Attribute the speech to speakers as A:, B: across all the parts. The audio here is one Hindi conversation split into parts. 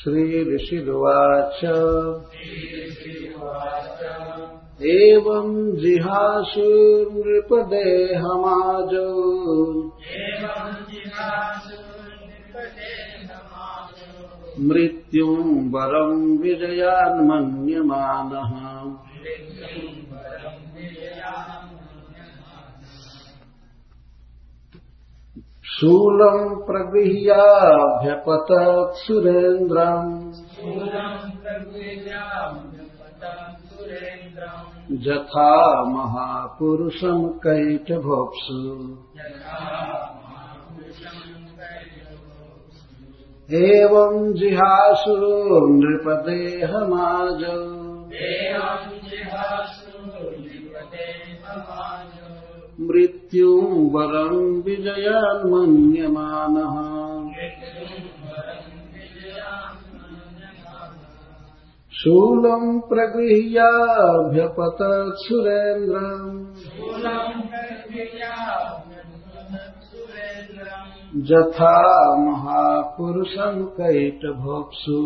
A: श्रीऋषिरुवाच। एवम् जिहासु नृपदेहमाजौ। मृत्युम् वरम् विजयान्मन्यमानः। शूलम् प्रगृह्याभ्यपतत् सुरेन्द्रम् जथा महापुरुषम् कैटभोप्सु। एवम् जिहासु नृपदेहमाजौ। मृत्युम् वरम् विजयान्मन्यमानः। शूलम् प्रगृह्याभ्यपतत् सुरेन्द्रम् जथा महापुरुषम् कैटभोप्सु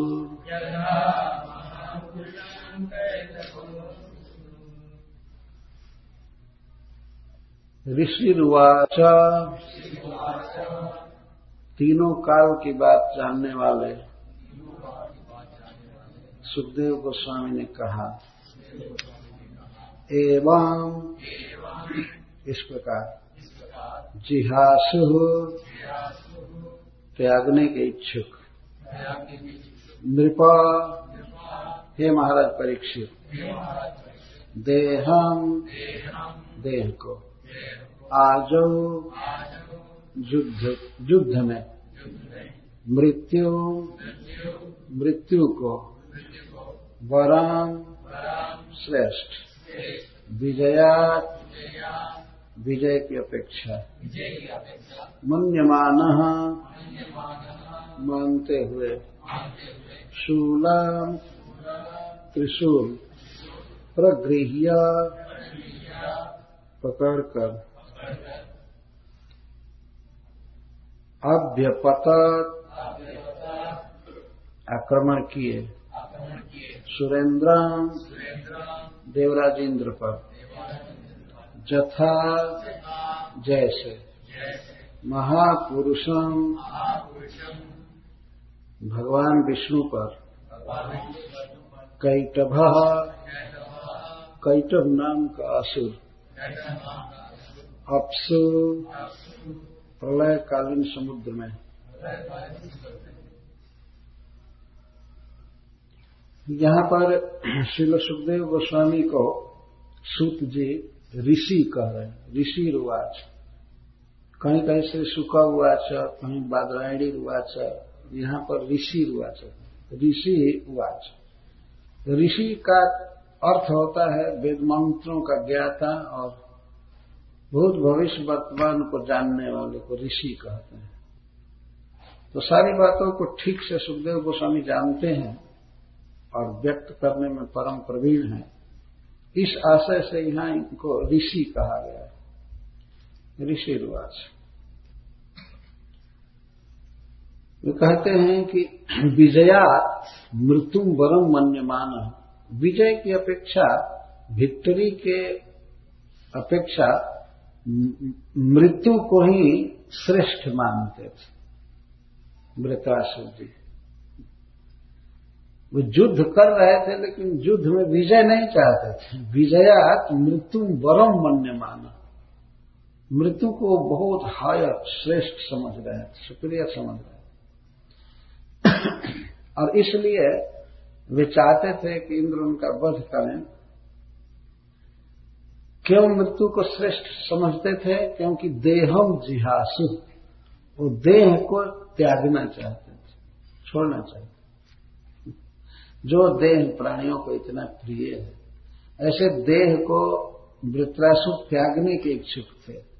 A: ऋषिर्वाच। तीनों काल की बात जानने वाले सुखदेव गोस्वामी ने कहा, एवं इस प्रकार, जिहासु त्यागने के इच्छुक, नृपा, हे महाराज परीक्षित देहम देह को। आजो युद्ध युद्ध में मृत्यु मृत्यु को वराम श्रेष्ठ। विजया विजय की अपेक्षा। मन्यमान मानते हुए। शूलाम त्रिशूल प्रगृह्य। पकड़कर अभ्यपत आक्रमण किए। सुरेंद्र देवराज इंद्र पर। जथा जैसे। महापुरुषम भगवान विष्णु पर। कैटभ कैटभ नाम का असुर। अपसु प्रलयकालीन समुद्र में। यहाँ पर श्रील सुखदेव गोस्वामी को सूत जी ऋषि कह रहे हैं, ऋषि रुवाच। कहीं कहीं से सुखा हुआ उवाच कहीं बादरायणी रुवाच, यहाँ पर ऋषि रुवाच, ऋषि उवाच ऋषि का अर्थ होता है वेद मंत्रों का ज्ञाता और भूत भविष्य वर्तमान को जानने वाले को ऋषि कहते हैं। तो सारी बातों को ठीक से सुखदेव गोस्वामी जानते हैं और व्यक्त करने में परम प्रवीण है। इस आशय से यहाँ इनको ऋषि कहा गया है। ऋषि रिवाज। वे कहते हैं कि विजया मृत्यु वरम मन्यमान। विजय की अपेक्षा विक्टरी के अपेक्षा मृत्यु को ही श्रेष्ठ मानते थे। मृतासुर जी वो युद्ध कर रहे थे, लेकिन युद्ध में विजय नहीं चाहते थे। विजयात मृत्यु वरम मन्य माना मृत्यु को बहुत हायर, श्रेष्ठ समझ रहे थे, सुप्रिय समझ रहे थे। और इसलिए वे चाहते थे कि इंद्र उनका वध करें। क्यों मृत्यु को श्रेष्ठ समझते थे? क्योंकि देहम जिहासु। वो देह को त्यागना चाहते थे, छोड़ना चाहते थे। जो देह प्राणियों को इतना प्रिय है, ऐसे देह को वृत्रासु त्यागने के इच्छुक थे।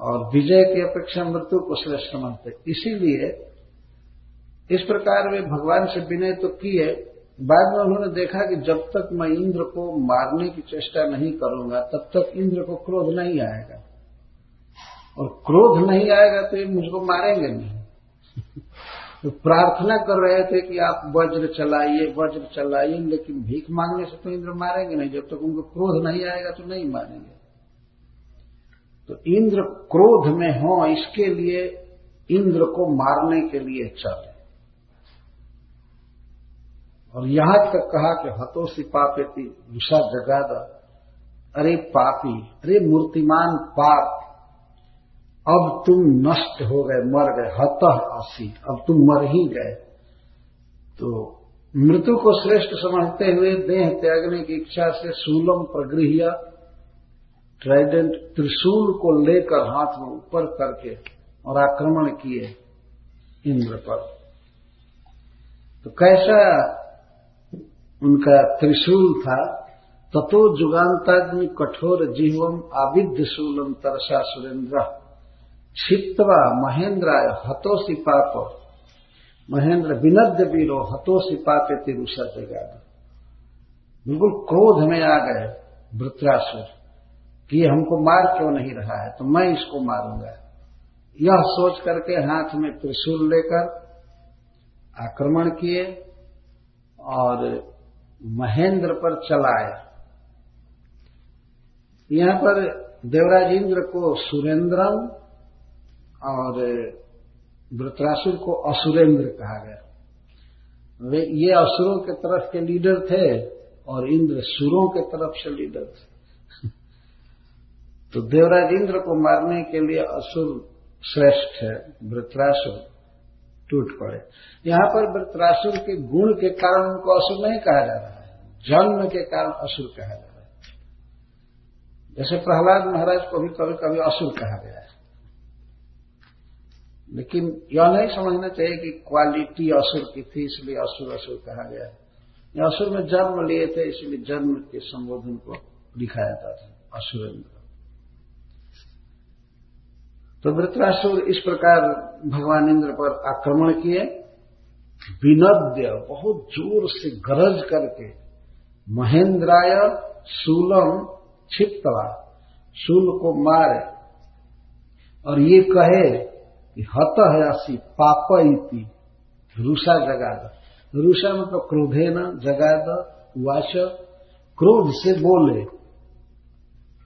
A: और विजय की अपेक्षा मृत्यु को श्रेष्ठ मानते। इसीलिए इस प्रकार वे भगवान से विनय तो किए, बाद में उन्होंने देखा कि जब तक मैं इंद्र को मारने की चेष्टा नहीं करूँगा, तब तक इंद्र को क्रोध नहीं आएगा। और क्रोध नहीं आएगा तो ये मुझको मारेंगे नहीं। तो प्रार्थना कर रहे थे कि आप वज्र चलाइए वज्र चलाइए, लेकिन भीख मांगने से तो इंद्र मारेंगे नहीं। जब तक उनको क्रोध नहीं आएगा तो नहीं मारेंगे। तो इंद्र क्रोध में हो, इसके लिए इंद्र को मारने के लिए चले। और यहाँ तक कहा कि हतोषी पापेती विषा जगाद। अरे पापी, अरे मूर्तिमान पाप, अब तुम नष्ट हो गए, मर गए, हत आसी अब तुम मर ही गए। तो मृत्यु को श्रेष्ठ समझते हुए देह त्यागने की इच्छा से सूलम प्रगृहिया, ट्राइडेंट त्रिशूल को लेकर हाथ में ऊपर करके और आक्रमण किए इंद्र पर। तो कैसा उनका त्रिशूल था, ततो जुगांताग्नि कठोर जीवम आविद्य शूलम तरसा सुरेंद्र क्षिप्तवा महेंद्राय हतोषि पाप। महेंद्र विनद्य वीरो हतोषि पापे तिरुषा जगा बिल्कुल क्रोध में आ गए वृत्रासुर। कि हमको मार क्यों नहीं रहा है? तो मैं इसको मारूँगा। यह सोच करके हाथ में त्रिशूल लेकर आक्रमण किए और महेंद्र पर चलाए यहाँ पर देवराज इंद्र को सुरेंद्रम और वृत्रासुर को असुरेंद्र कहा गया। वे ये असुरों के तरफ़ के लीडर थे और इंद्र सुरों के तरफ़ से लीडर थे। तो देवराज इंद्र को मारने के लिए असुर श्रेष्ठ है, वृत्रासुर। टूट पड़े। यहाँ पर वृत्रासुर के गुण के कारण उनको असुर नहीं कहा जा रहा है। जन्म के कारण असुर कहा जा रहा है। जैसे प्रहलाद महाराज को भी कभी कभी असुर कहा गया है। लेकिन यह नहीं समझना चाहिए कि क्वालिटी असुर की थी, इसलिए असुर असुर कहा गया है। असुर में जन्म लिए थे, इसलिए जन्म के संबोधन को दिखाया जाता था असुरेंद्र तो वृत्रासुर इस प्रकार भगवान इंद्र पर आक्रमण किए। विनद्य, बहुत ज़ोर से गरज करके महेंद्राय शूलम छिपतवा शूल को मारे और ये कहे कि हत है असी पाप इति रूसा जगाद रूसा मतलब क्रोधे न जगाद वाच, क्रोध से बोले।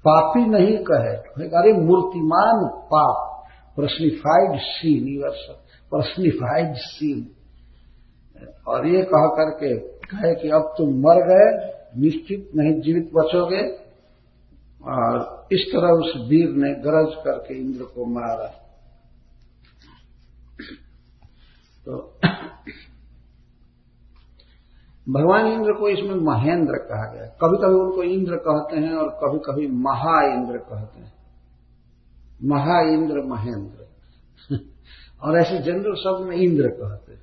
A: पापी नहीं कहे। अरे मूर्तिमान पाप personified sin you're personified sin और ये कह करके कहे कि अब तुम मर गए, निश्चित नहीं जीवित बचोगे। और इस तरह उस वीर ने गरज करके इंद्र को मारा। तो भगवान इंद्र को इसमें महेंद्र कहा गया। कभी कभी उनको इंद्र कहते हैं और कभी कभी महा इंद्र कहते हैं। महा इंद्र महेंद्र। और ऐसे जनरल शब्द में इंद्र कहते हैं।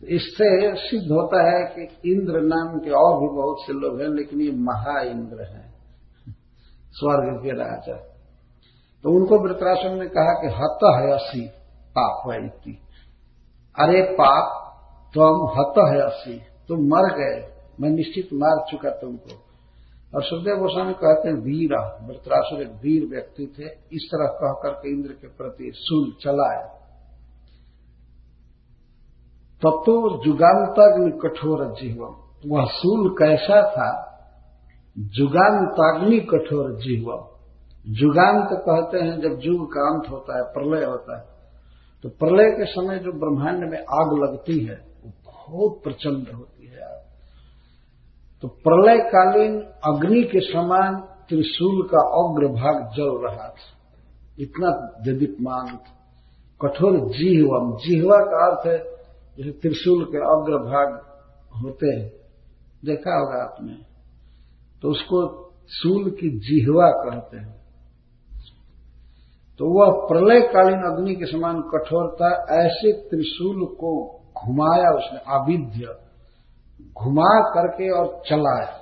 A: तो इससे सिद्ध होता है कि इंद्र नाम के और भी बहुत से लोग हैं, लेकिन ये महा इंद्र हैं। स्वर्ग के राजा। तो उनको वृतराशन ने कहा कि हत है असी पाप अरे पाप तुम हत है असी। तुम मर गए। मैं निश्चित मार चुका तुमको। और सुखदेव गोस्वामी कहते हैं, वीर वृतरासुर एक वीर व्यक्ति थे। इस तरह कह करके इंद्र के प्रति सूल चलाया। तत्व तो जुगांताग्नि कठोर जीवम वह सूल कैसा था? जुगांताग्नि कठोर जीवम जुगांत कहते हैं, जब जुग का अंत होता है, प्रलय होता है। तो प्रलय के समय जो ब्रह्मांड में आग लगती है बहुत प्रचंड होती है। तो प्रलयकालीन अग्नि के समान त्रिशूल का अग्र भाग जल रहा था। इतना ददीपमान था। कठोर जीहवम जीहवा का अर्थ है, जैसे त्रिशूल के अग्र भाग होते हैं। देखा होगा आपने। तो उसको शूल की जिहवा कहते हैं। तो वह प्रलयकालीन अग्नि के समान कठोरता, ऐसे त्रिशूल को घुमाया उसने आविध्य घुमा करके और चलाया।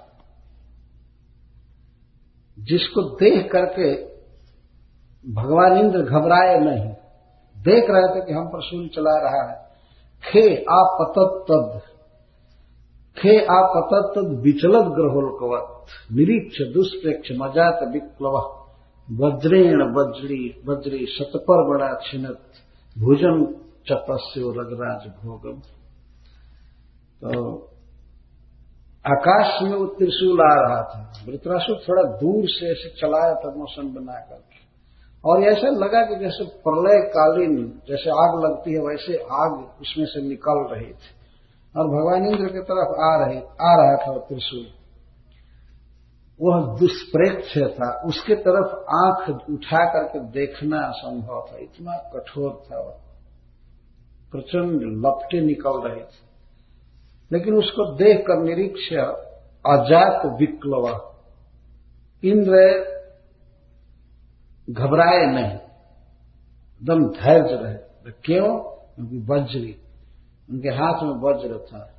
A: जिसको देख करके भगवान इंद्र घबराए नहीं। देख रहे थे कि हम पर सूर्य चला रहा है। खे आपतत तद खे आपतत तद विचलत ग्रहोलकवत। निरीक्ष दुष्प्रेक्ष मजात विप्लव। वज्रेण वज्री वज्री सतपर बड़ा छिनत। भोजन चपस्य रगराज भोगम तो आकाश में वो त्रिशूल आ रहा था। वृतरासुर थोड़ा दूर से ऐसे चलाया था मौसम बनाकर और ऐसा लगा कि जैसे प्रलय कालीन जैसे आग लगती है, वैसे आग उसमें से निकल रही थी। और भगवान इंद्र की तरफ़ आ रही, आ रहा था त्रिशूल। वह दुष्प्रेक्ष था। उसके तरफ़ आँख उठा करके देखना असंभव था। इतना कठोर था वह प्रचंड लपटे निकल रहे थे। लेकिन उसको देखकर निरीक्ष अजात विक्लवा इंद्र घबराए नहीं, एकदम धैर्य रहे। क्यों? क्योंकि वज्री, उनके हाथ में वज्र था,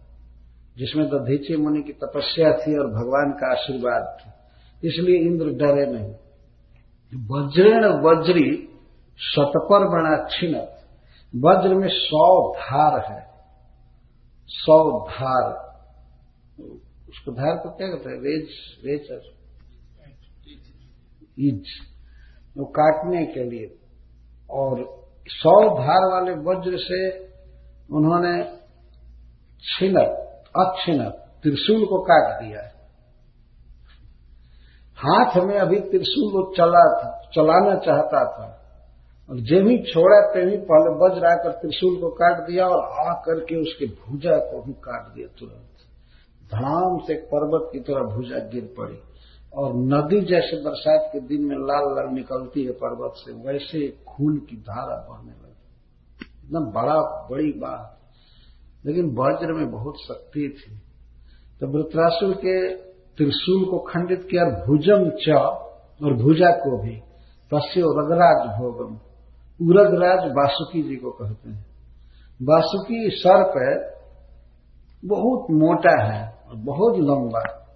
A: जिसमें दधीची मुनि की तपस्या थी और भगवान का आशीर्वाद था। इसलिए इंद्र डरे नहीं। वज्रेण वज्री शतपर बना छिन वज्र में सौ धार है। सौ धार। उसको धार को क्या कहते हैं? रेज रेचर ईज। वो काटने के लिए। और सौ धार वाले वज्र से उन्होंने छिनक अक्षिणक त्रिशूल को काट दिया है। हाथ में अभी त्रिशूल वो चला था चलाना चाहता था। और ही छोड़ा तभी पहले वज्र आकर त्रिशूल को काट दिया और आ करके उसके भुजा को भी काट दिया तुरंत। धड़ाम से पर्वत की तरह भुजा गिर पड़ी। और नदी जैसे बरसात के दिन में लाल लाल निकलती है पर्वत से, वैसे खून की धारा बहने लगी। एकदम बड़ा, बड़ी बात। लेकिन वज्र में बहुत शक्ति थी। तो वृत्रासुर के त्रिशूल को खंडित किया भुजम च और भुजा को भी। तस्यो रगराज भोगम। उरगराज वासुकी जी को कहते हैं। वासुकी सर्प बहुत मोटा है और बहुत लंबा।